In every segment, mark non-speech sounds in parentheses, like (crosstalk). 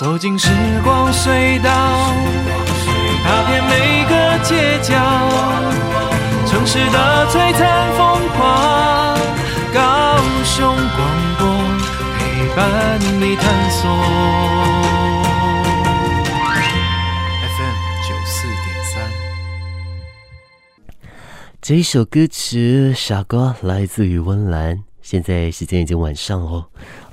走进时光隧道，踏遍每个街角，城市的璀璨风华，高雄广播陪伴你探索。FM 九四点三，这一首歌曲《傻瓜》来自于温岚，现在时间已经晚上哦。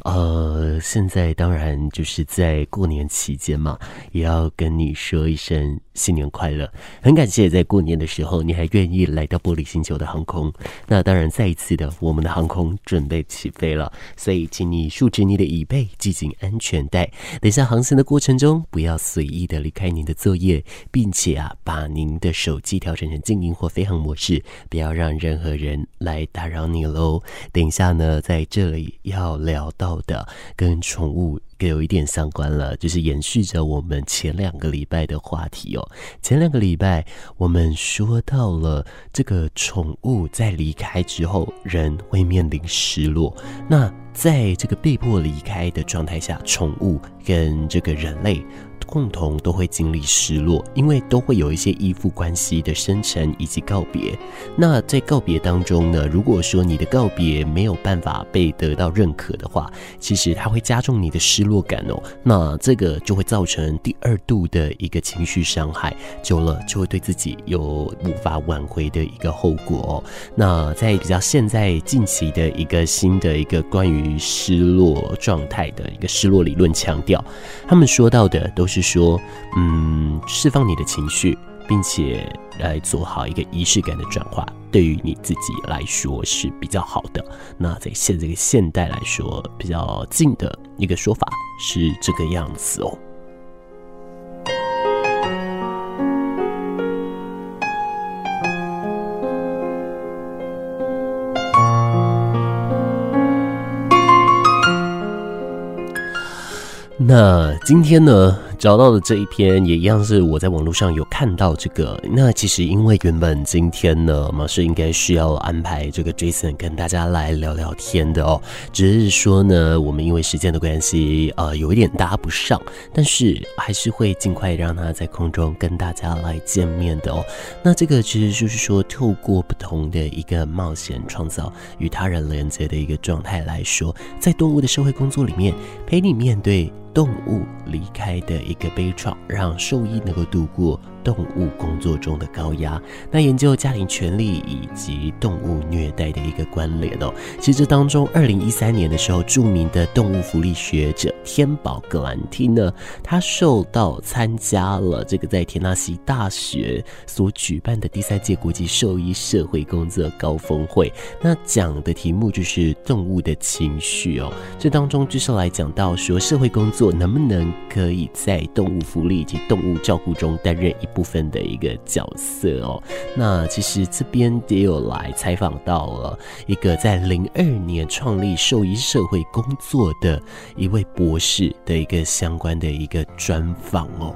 呃，现在当然就是在过年期间嘛，也要跟你说一声新年快乐。很感谢在过年的时候你还愿意来到玻璃星球的航空。那当然，再一次的，我们的航空准备起飞了，所以请你竖直你的椅背，系紧安全带。等下航行的过程中，不要随意的离开您的座位，并且啊，把您的手机调整成静音或飞行模式，不要让任何人来打扰你喽。等一下呢，在这里要聊到。的跟宠物有一点相关了，就是延续着我们前两个礼拜的话题哦。前两个礼拜我们说到了这个宠物在离开之后，人会面临失落。那在这个被迫离开的状态下，宠物跟这个人类。共同都会经历失落，因为都会有一些依附关系的生成以及告别。那在告别当中呢，如果说你的告别没有办法被得到认可的话，其实它会加重你的失落感哦。那这个就会造成第二度的一个情绪伤害，久了就会对自己有无法挽回的一个后果哦。那在比较现在近期的一个新的一个关于失落状态的一个失落理论强调，他们说到的都是。是说，嗯，释放你的情绪，并且来做好一个仪式感的转化，对于你自己来说是比较好的。那在现这个现代来说，比较近的一个说法是这个样子哦。那今天呢，找到的这一篇也一样是我在网络上有看到这个。那其实因为原本今天呢，马是应该需要安排这个 Jason 跟大家来聊聊天的哦。只是说呢，我们因为时间的关系，呃，有一点搭不上，但是还是会尽快让他在空中跟大家来见面的哦。那这个其实就是说，透过不同的一个冒险创造与他人连接的一个状态来说，在动物的社会工作里面，陪你面对动物离开的一个悲怆，让兽医能够度过动物工作中的高压。那研究家庭权利以及动物虐待的一个关联哦。其实这当中，二零一三年的时候，著名的动物福利学者天宝格兰汀呢，他受到参加了这个在田纳西大学所举办的第三届国际兽医社会工作高峰会。那讲的题目就是动物的情绪哦。这当中就是来讲到说社会工作。能不能可以在动物福利以及动物照顾中担任一部分的一个角色哦？那其实这边也有来采访到了一个在零二年创立兽医社会工作的一位博士的一个相关的一个专访哦。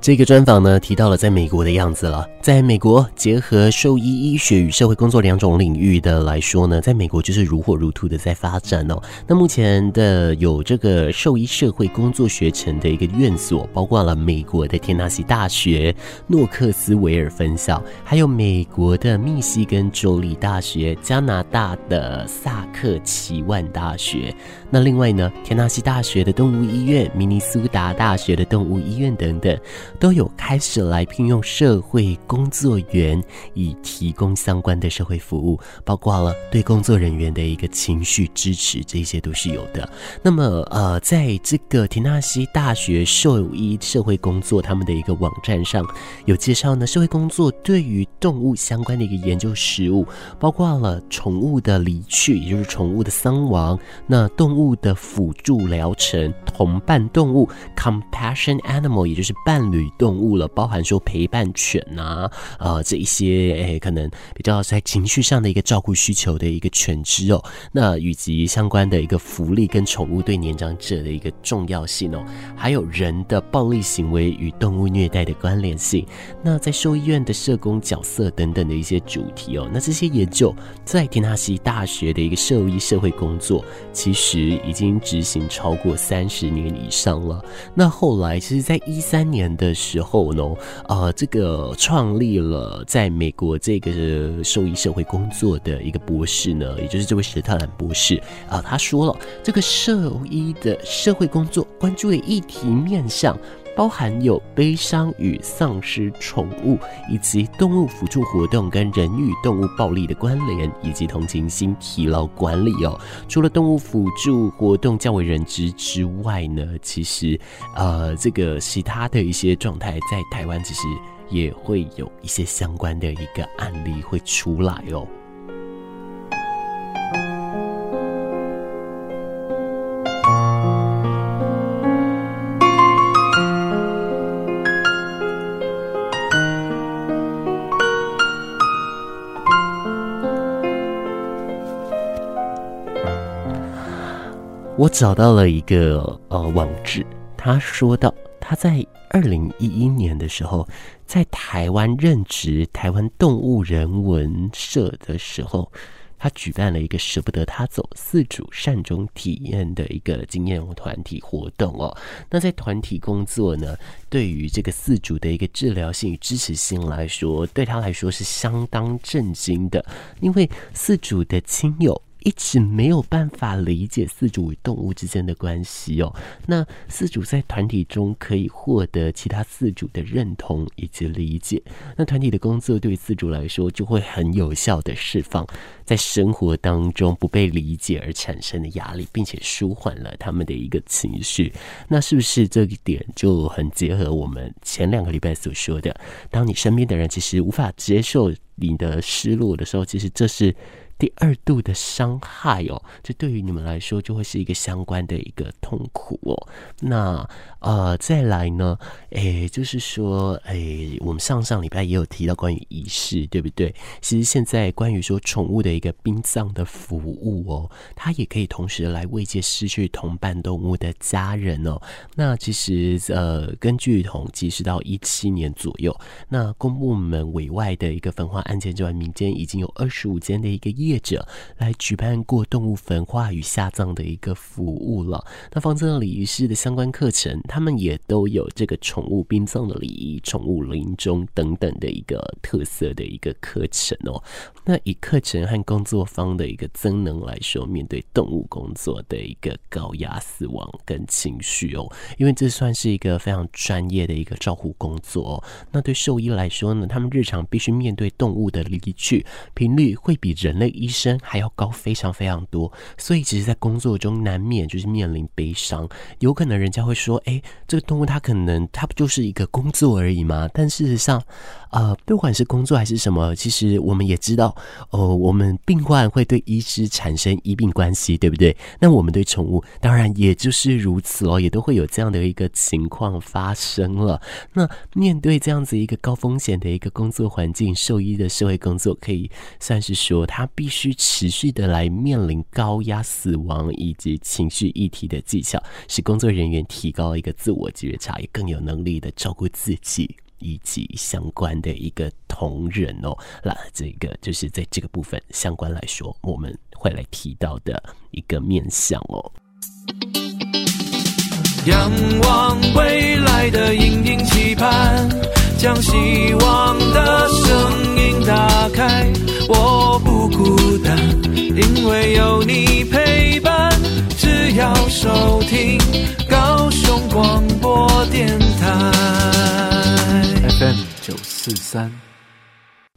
这个专访呢，提到了在美国的样子了。在美国，结合兽医医学与社会工作两种领域的来说呢，在美国就是如火如荼的在发展哦。那目前的有这个兽医社会工作学程的一个院所，包括了美国的田纳西大学诺克斯维尔分校，还有美国的密西根州立大学、加拿大的萨克齐万大学。那另外呢，田纳西大学的动物医院、明尼苏达大学的动物医院等等。都有开始来聘用社会工作员，以提供相关的社会服务，包括了对工作人员的一个情绪支持，这些都是有的。那么，呃，在这个田纳西大学兽医社会工作他们的一个网站上有介绍呢，社会工作对于动物相关的一个研究实务，包括了宠物的离去，也就是宠物的伤亡，那动物的辅助疗程，同伴动物 （compassion animal），也就是伴侣。动物了，包含说陪伴犬呐、啊，呃，这一些诶，可能比较在情绪上的一个照顾需求的一个犬只哦，那以及相关的一个福利跟宠物对年长者的一个重要性哦，还有人的暴力行为与动物虐待的关联性，那在兽医院的社工角色等等的一些主题哦，那这些研究在田纳西大学的一个兽医社会工作，其实已经执行超过三十年以上了。那后来其实，在一三年的时候呢，呃，这个创立了在美国这个兽医社会工作的一个博士呢，也就是这位史特兰博士啊，他说了，这个兽医的社会工作关注的议题面向。包含有悲伤与丧失宠物，以及动物辅助活动跟人与动物暴力的关联，以及同情心疲劳管理哦。除了动物辅助活动较为人知之外呢，其实呃，这个其他的一些状态在台湾其实也会有一些相关的一个案例会出来哦。我找到了一个呃网址，他说到他在二零一一年的时候，在台湾任职台湾动物人文社的时候，他举办了一个舍不得他走四主善终体验的一个经验团体活动哦。那在团体工作呢，对于这个饲主的一个治疗性与支持性来说，对他来说是相当震惊的，因为饲主的亲友。一直没有办法理解饲主与动物之间的关系哦。那饲主在团体中可以获得其他饲主的认同以及理解，那团体的工作对饲主来说就会很有效的释放在生活当中不被理解而产生的压力，并且舒缓了他们的一个情绪。那是不是这一点就很结合我们前两个礼拜所说的？当你身边的人其实无法接受你的失落的时候，其实这是。第二度的伤害哦，这对于你们来说就会是一个相关的一个痛苦哦。那呃，再来呢，诶，就是说，诶，我们上上礼拜也有提到关于仪式，对不对？其实现在关于说宠物的一个殡葬的服务哦，它也可以同时来慰藉失去同伴动物的家人哦。那其实呃，根据统计，是到一七年左右，那公部门委外的一个焚化案件之外，民间已经有二十五间的一个业。业者来举办过动物焚化与下葬的一个服务了。那放生礼仪师的相关课程，他们也都有这个宠物殡葬的礼仪、宠物临终等等的一个特色的一个课程哦。那以课程和工作方的一个增能来说，面对动物工作的一个高压死亡跟情绪哦，因为这算是一个非常专业的一个照护工作哦。那对兽医来说呢，他们日常必须面对动物的离去频率会比人类。医生还要高非常非常多，所以其实，在工作中难免就是面临悲伤。有可能人家会说：“哎，这个动物它可能它不就是一个工作而已吗？”但事实上，呃，不管是工作还是什么，其实我们也知道，哦、呃，我们病患会对医师产生医病关系，对不对？那我们对宠物当然也就是如此哦，也都会有这样的一个情况发生了。那面对这样子一个高风险的一个工作环境，兽医的社会工作可以算是说，它必须持续的来面临高压死亡以及情绪议题的技巧，使工作人员提高一个自我觉察，也更有能力的照顾自己。以及相关的一个同仁哦，那这个就是在这个部分相关来说，我们会来提到的一个面向哦。仰望未来的殷殷期盼，将希望的声音打开，我不孤单，因为有你陪伴，只要收听高雄广播电台。FM 九四三，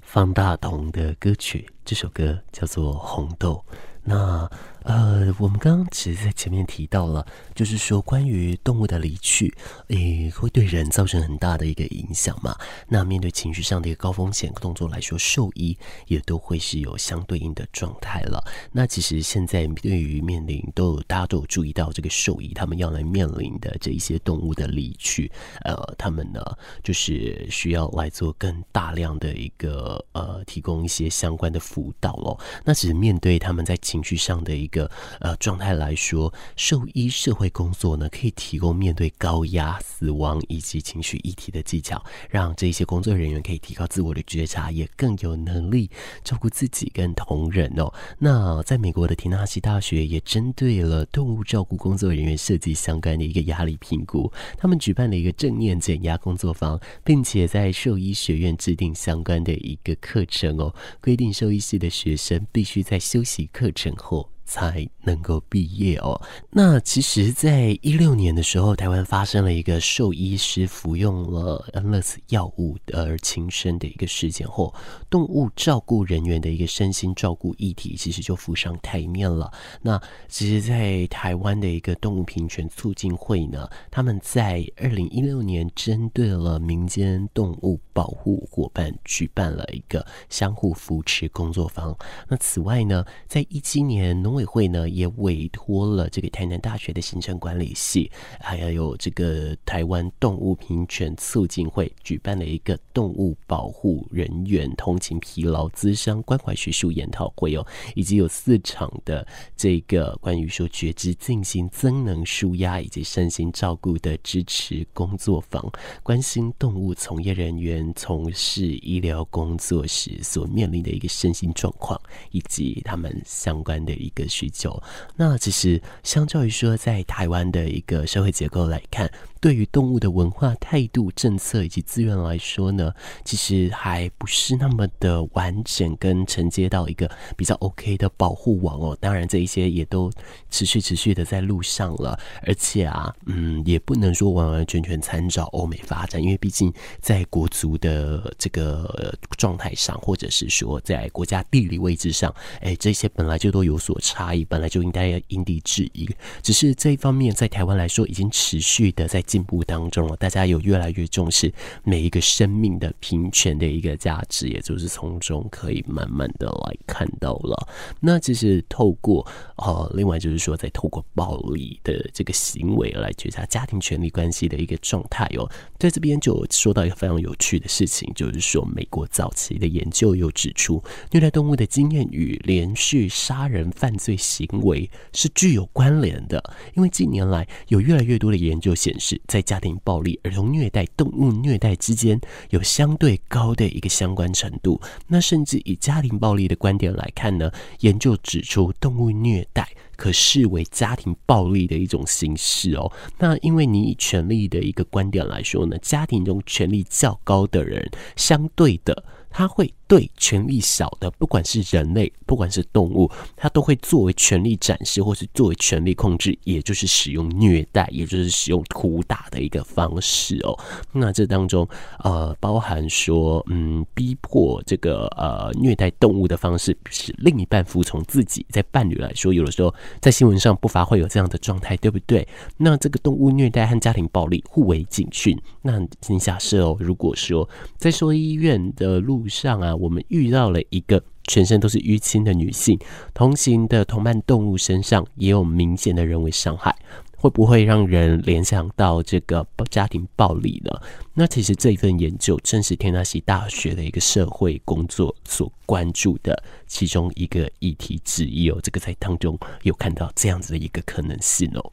方大同的歌曲，这首歌叫做《红豆》。那呃，我们刚刚其实在前面提到了，就是说关于动物的离去，诶，会对人造成很大的一个影响嘛。那面对情绪上的一个高风险动作来说，兽医也都会是有相对应的状态了。那其实现在对于面临都有大家都有注意到这个兽医他们要来面临的这一些动物的离去，呃，他们呢就是需要来做更大量的一个呃提供一些相关的辅导哦。那其实面对他们在情绪上的一个呃状态来说，兽医社会工作呢，可以提供面对高压、死亡以及情绪议题的技巧，让这些工作人员可以提高自我的觉察，也更有能力照顾自己跟同仁哦。那在美国的田纳西大学也针对了动物照顾工作人员设计相关的一个压力评估，他们举办了一个正念减压工作坊，并且在兽医学院制定相关的一个课程哦，规定兽医系的学生必须在休息课程后。才能够毕业哦。那其实，在一六年的时候，台湾发生了一个兽医师服用了安乐死药物而轻生的一个事件后，动物照顾人员的一个身心照顾议题，其实就浮上台面了。那其实，在台湾的一个动物平权促进会呢，他们在二零一六年针对了民间动物保护伙伴，举办了一个相互扶持工作坊。那此外呢，在一七年农委会呢也委托了这个台南大学的行政管理系，还有这个台湾动物平权促进会举办了一个动物保护人员通勤疲劳咨商关怀学术研讨会哦，以及有四场的这个关于说觉知进行增能舒压以及身心照顾的支持工作坊，关心动物从业人员从事医疗工作时所面临的一个身心状况，以及他们相关的一个。需求，那其实相较于说，在台湾的一个社会结构来看。对于动物的文化态度、政策以及资源来说呢，其实还不是那么的完整，跟承接到一个比较 OK 的保护网哦。当然，这一些也都持续持续的在路上了。而且啊，嗯，也不能说完完全全参照欧美发展，因为毕竟在国足的这个状态上，或者是说在国家地理位置上，哎，这些本来就都有所差异，本来就应该要因地制宜。只是这一方面，在台湾来说，已经持续的在。进步当中了，大家有越来越重视每一个生命的平权的一个价值，也就是从中可以慢慢的来看到了。那其实透过呃，另外就是说，在透过暴力的这个行为来觉察家庭权力关系的一个状态哦。在这边就说到一个非常有趣的事情，就是说美国早期的研究又指出，虐待动物的经验与连续杀人犯罪行为是具有关联的，因为近年来有越来越多的研究显示。在家庭暴力、儿童虐待、动物虐待之间有相对高的一个相关程度。那甚至以家庭暴力的观点来看呢，研究指出，动物虐待可视为家庭暴力的一种形式哦。那因为你以权力的一个观点来说呢，家庭中权力较高的人，相对的。他会对权力小的，不管是人类，不管是动物，它都会作为权力展示，或是作为权力控制，也就是使用虐待，也就是使用毒打的一个方式哦。那这当中，呃，包含说，嗯，逼迫这个呃虐待动物的方式，使另一半服从自己，在伴侣来说，有的时候在新闻上不乏会有这样的状态，对不对？那这个动物虐待和家庭暴力互为警讯。那请假设哦，如果说在兽医院的路上啊，我们遇到了一个全身都是淤青的女性，同行的同伴动物身上也有明显的人为伤害，会不会让人联想到这个家庭暴力呢？那其实这一份研究正是天纳西大学的一个社会工作所关注的其中一个议题之一哦。这个在当中有看到这样子的一个可能性哦。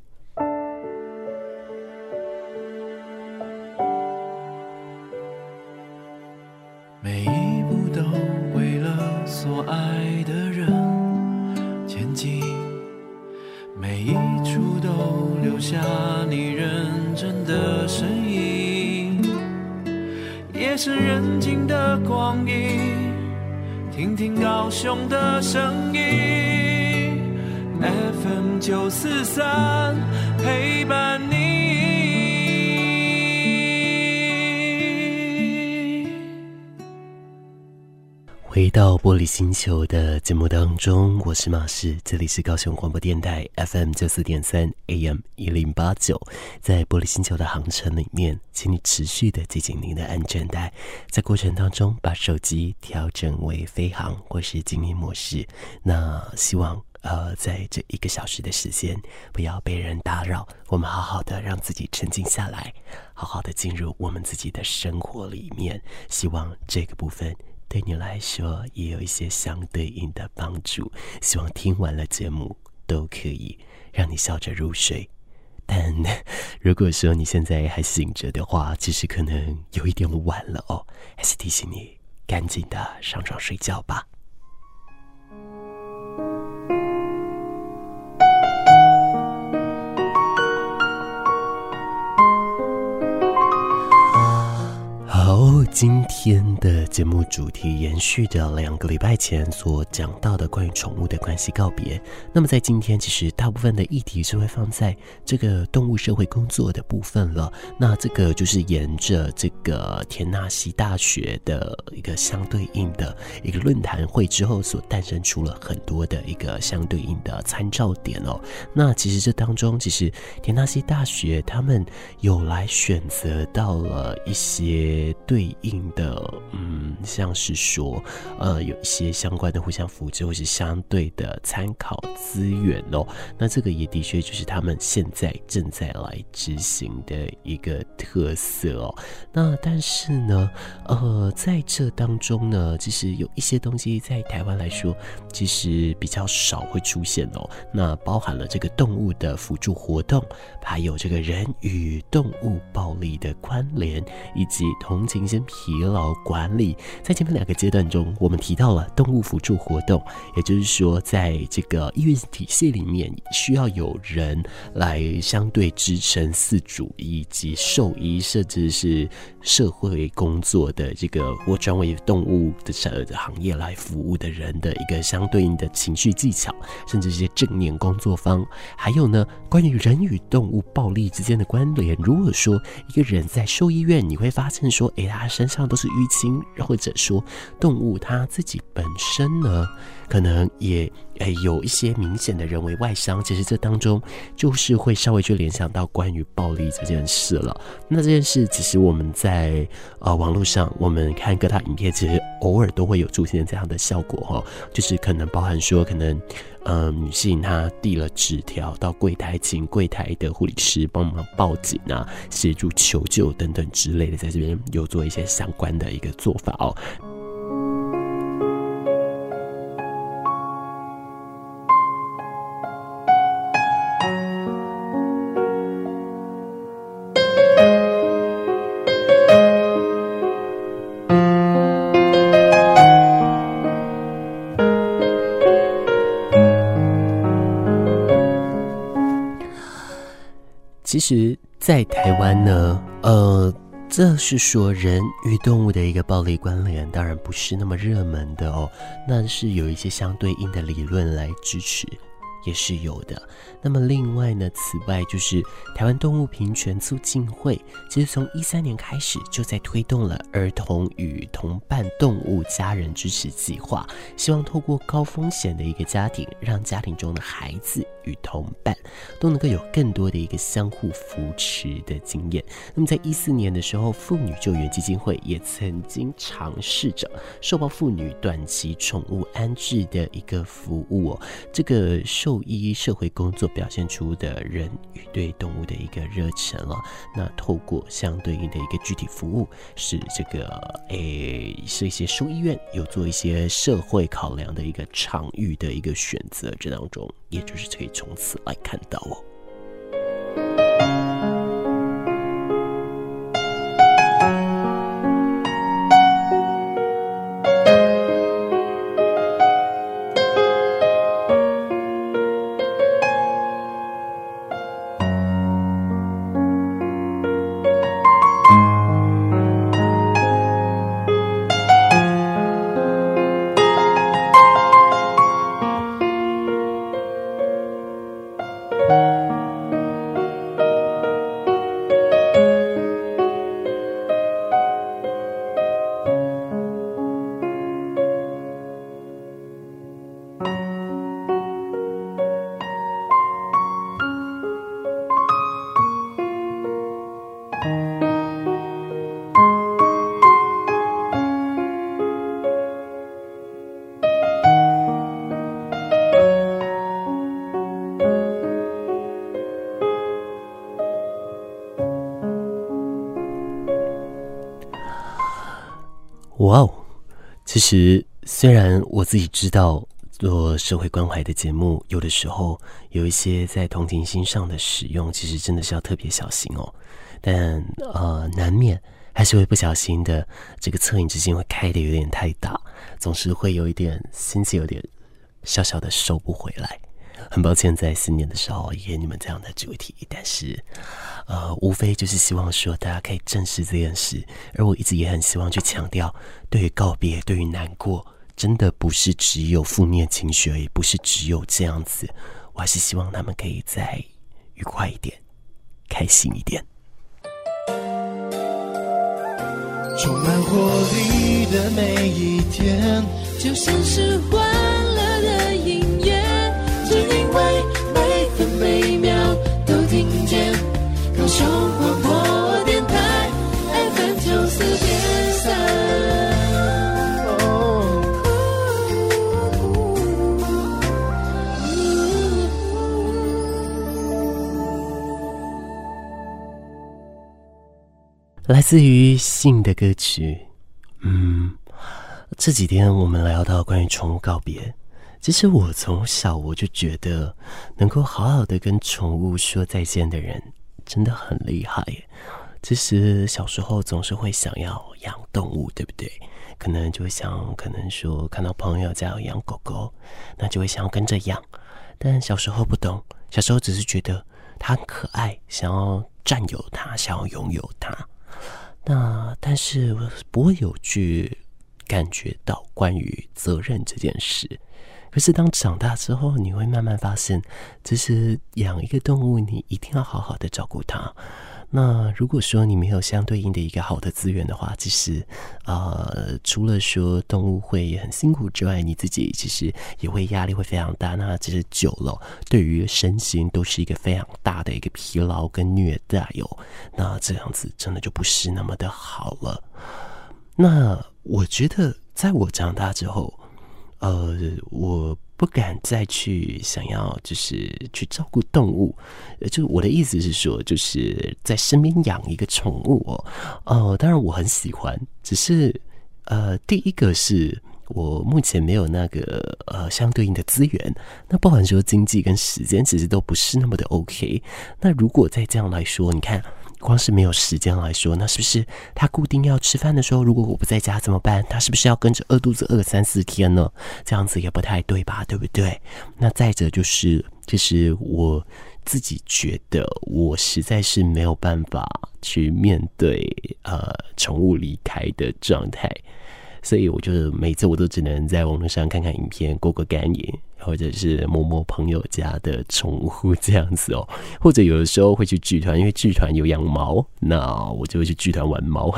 雄的声音，FM 九四三。到玻璃星球的节目当中，我是马仕，这里是高雄广播电台 FM 九四点三 AM 一零八九。在玻璃星球的航程里面，请你持续的系紧您的安全带，在过程当中把手机调整为飞航或是静音模式。那希望呃，在这一个小时的时间，不要被人打扰，我们好好的让自己沉静下来，好好的进入我们自己的生活里面。希望这个部分。对你来说也有一些相对应的帮助，希望听完了节目都可以让你笑着入睡。但 (laughs) 如果说你现在还醒着的话，其实可能有一点晚了哦，还是提醒你赶紧的上床睡觉吧。今天的节目主题延续着两个礼拜前所讲到的关于宠物的关系告别。那么在今天，其实大部分的议题是会放在这个动物社会工作的部分了。那这个就是沿着这个田纳西大学的一个相对应的一个论坛会之后所诞生出了很多的一个相对应的参照点哦。那其实这当中，其实田纳西大学他们有来选择到了一些对。应的，嗯，像是说，呃，有一些相关的互相扶持或是相对的参考资源哦。那这个也的确就是他们现在正在来执行的一个特色哦。那但是呢，呃，在这当中呢，其实有一些东西在台湾来说，其实比较少会出现哦。那包含了这个动物的辅助活动，还有这个人与动物暴力的关联，以及同情心。疲劳管理，在前面两个阶段中，我们提到了动物辅助活动，也就是说，在这个医院体系里面，需要有人来相对支撑饲主以及兽医，甚至是社会工作的这个或专为动物的行业来服务的人的一个相对应的情绪技巧，甚至一些正念工作方。还有呢，关于人与动物暴力之间的关联，如果说一个人在兽医院，你会发现说，诶，他是。身上都是淤青，或者说动物它自己本身呢，可能也诶有一些明显的人为外伤。其实这当中就是会稍微去联想到关于暴力这件事了。那这件事其实我们在呃网络上，我们看各大影片，其实偶尔都会有出现这样的效果哈，就是可能包含说可能。嗯，女性她递了纸条到柜台，请柜台的护理师帮忙报警啊，协助求救等等之类的，在这边有做一些相关的一个做法哦。其实，在台湾呢，呃，这是说人与动物的一个暴力关联，当然不是那么热门的哦。那是有一些相对应的理论来支持。也是有的。那么另外呢，此外就是台湾动物平权促进会，其实从一三年开始就在推动了儿童与同伴动物家人支持计划，希望透过高风险的一个家庭，让家庭中的孩子与同伴都能够有更多的一个相互扶持的经验。那么在一四年的时候，妇女救援基金会也曾经尝试着受暴妇女短期宠物安置的一个服务哦，这个兽医社会工作表现出的人与对动物的一个热忱了。那透过相对应的一个具体服务，是这个诶，是一些兽医院有做一些社会考量的一个场域的一个选择，这当中，也就是可以从此来看到哦。其实虽然我自己知道做社会关怀的节目，有的时候有一些在同情心上的使用，其实真的是要特别小心哦。但呃，难免还是会不小心的，这个恻隐之心会开的有点太大，总是会有一点心机有点小小的收不回来。很抱歉，在新年的时候给你们这样的主题，但是，呃，无非就是希望说大家可以正视这件事。而我一直也很希望去强调，对于告别，对于难过，真的不是只有负面情绪，也不是只有这样子。我还是希望他们可以再愉快一点，开心一点。充满活力的每一天，就像是欢。来自于信的歌曲，嗯，这几天我们聊到关于宠物告别。其实我从小我就觉得，能够好好的跟宠物说再见的人，真的很厉害。其实小时候总是会想要养动物，对不对？可能就会想，可能说看到朋友家有养狗狗，那就会想要跟着养。但小时候不懂，小时候只是觉得它很可爱，想要占有它，想要拥有它。那但是我不会有去感觉到关于责任这件事。可是当长大之后，你会慢慢发现，其实养一个动物，你一定要好好的照顾它。那如果说你没有相对应的一个好的资源的话，其实，呃，除了说动物会很辛苦之外，你自己其实也会压力会非常大。那其实久了，对于身心都是一个非常大的一个疲劳跟虐待哟。那这样子真的就不是那么的好了。那我觉得，在我长大之后，呃，我。不敢再去想要，就是去照顾动物。就我的意思是说，就是在身边养一个宠物哦。哦，当然我很喜欢，只是呃，第一个是我目前没有那个呃相对应的资源，那包含说经济跟时间，其实都不是那么的 OK。那如果再这样来说，你看。光是没有时间来说，那是不是他固定要吃饭的时候，如果我不在家怎么办？他是不是要跟着饿肚子饿三四天呢？这样子也不太对吧？对不对？那再者就是，其实我自己觉得，我实在是没有办法去面对呃宠物离开的状态，所以我就是每次我都只能在网络上看看影片，过过干瘾。或者是摸摸朋友家的宠物这样子哦，或者有的时候会去剧团，因为剧团有养猫，那我就会去剧团玩猫。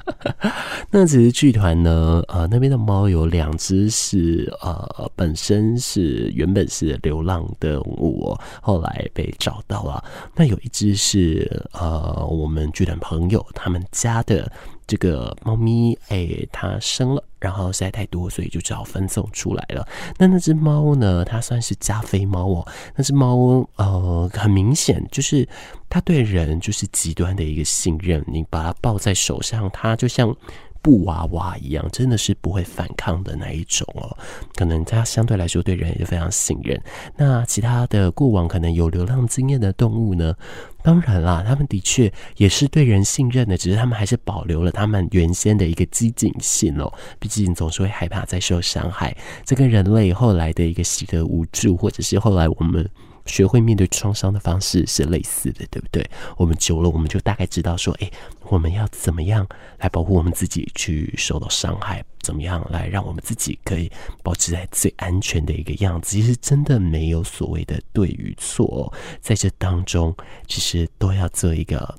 (laughs) 那其实剧团呢，呃，那边的猫有两只是呃，本身是原本是流浪的物哦，后来被找到了。那有一只是呃，我们剧团朋友他们家的。这个猫咪，哎，它生了，然后实在太多，所以就只好分送出来了。那那只猫呢？它算是加菲猫哦。那只猫，呃，很明显就是它对人就是极端的一个信任。你把它抱在手上，它就像。布娃娃一样，真的是不会反抗的那一种哦。可能它相对来说对人也非常信任。那其他的过往可能有流浪经验的动物呢？当然啦，他们的确也是对人信任的，只是他们还是保留了他们原先的一个机警性哦。毕竟总是会害怕再受伤害。这跟人类后来的一个习得无助，或者是后来我们。学会面对创伤的方式是类似的，对不对？我们久了，我们就大概知道说，诶，我们要怎么样来保护我们自己去受到伤害？怎么样来让我们自己可以保持在最安全的一个样子？其实真的没有所谓的对与错，在这当中，其实都要做一个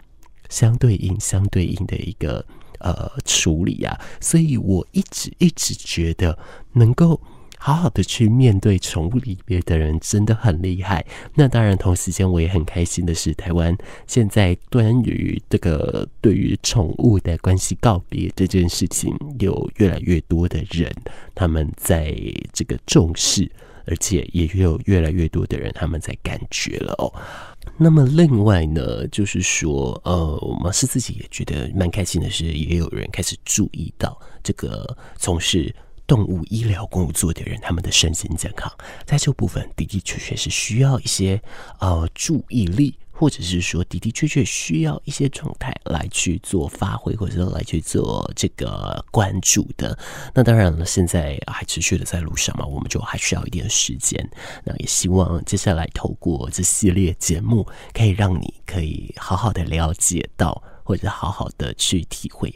相对应、相对应的一个呃处理啊。所以我一直一直觉得能够。好好的去面对宠物离别的人真的很厉害。那当然，同时间我也很开心的是，台湾现在关于这个对于宠物的关系告别这件事情，有越来越多的人他们在这个重视，而且也有越来越多的人他们在感觉了哦。那么另外呢，就是说，呃，马斯自己也觉得蛮开心的是，也有人开始注意到这个从事动物医疗工作的人，他们的身心健康，在这部分的的确确是需要一些呃注意力。或者是说的的确确需要一些状态来去做发挥，或者说来去做这个关注的。那当然了，现在还持续的在路上嘛，我们就还需要一点时间。那也希望接下来透过这系列节目，可以让你可以好好的了解到，或者好好的去体会。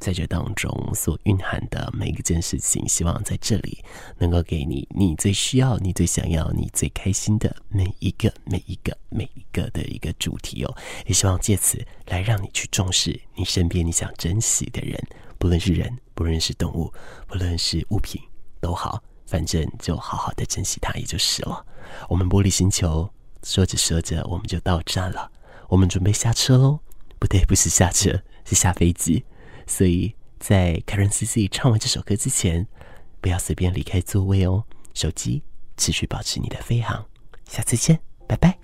在这当中所蕴含的每一件事情，希望在这里能够给你你最需要、你最想要、你最开心的每一个、每一个、每一个的一个主题哦。也希望借此来让你去重视你身边你想珍惜的人，不论是人，不论是动物，不论是物品都好，反正就好好的珍惜它也就是了。我们玻璃星球说着说着，我们就到站了，我们准备下车喽。不对，不是下车，是下飞机。所以在 Karen CC 唱完这首歌之前，不要随便离开座位哦。手机持续保持你的飞航，下次见，拜拜。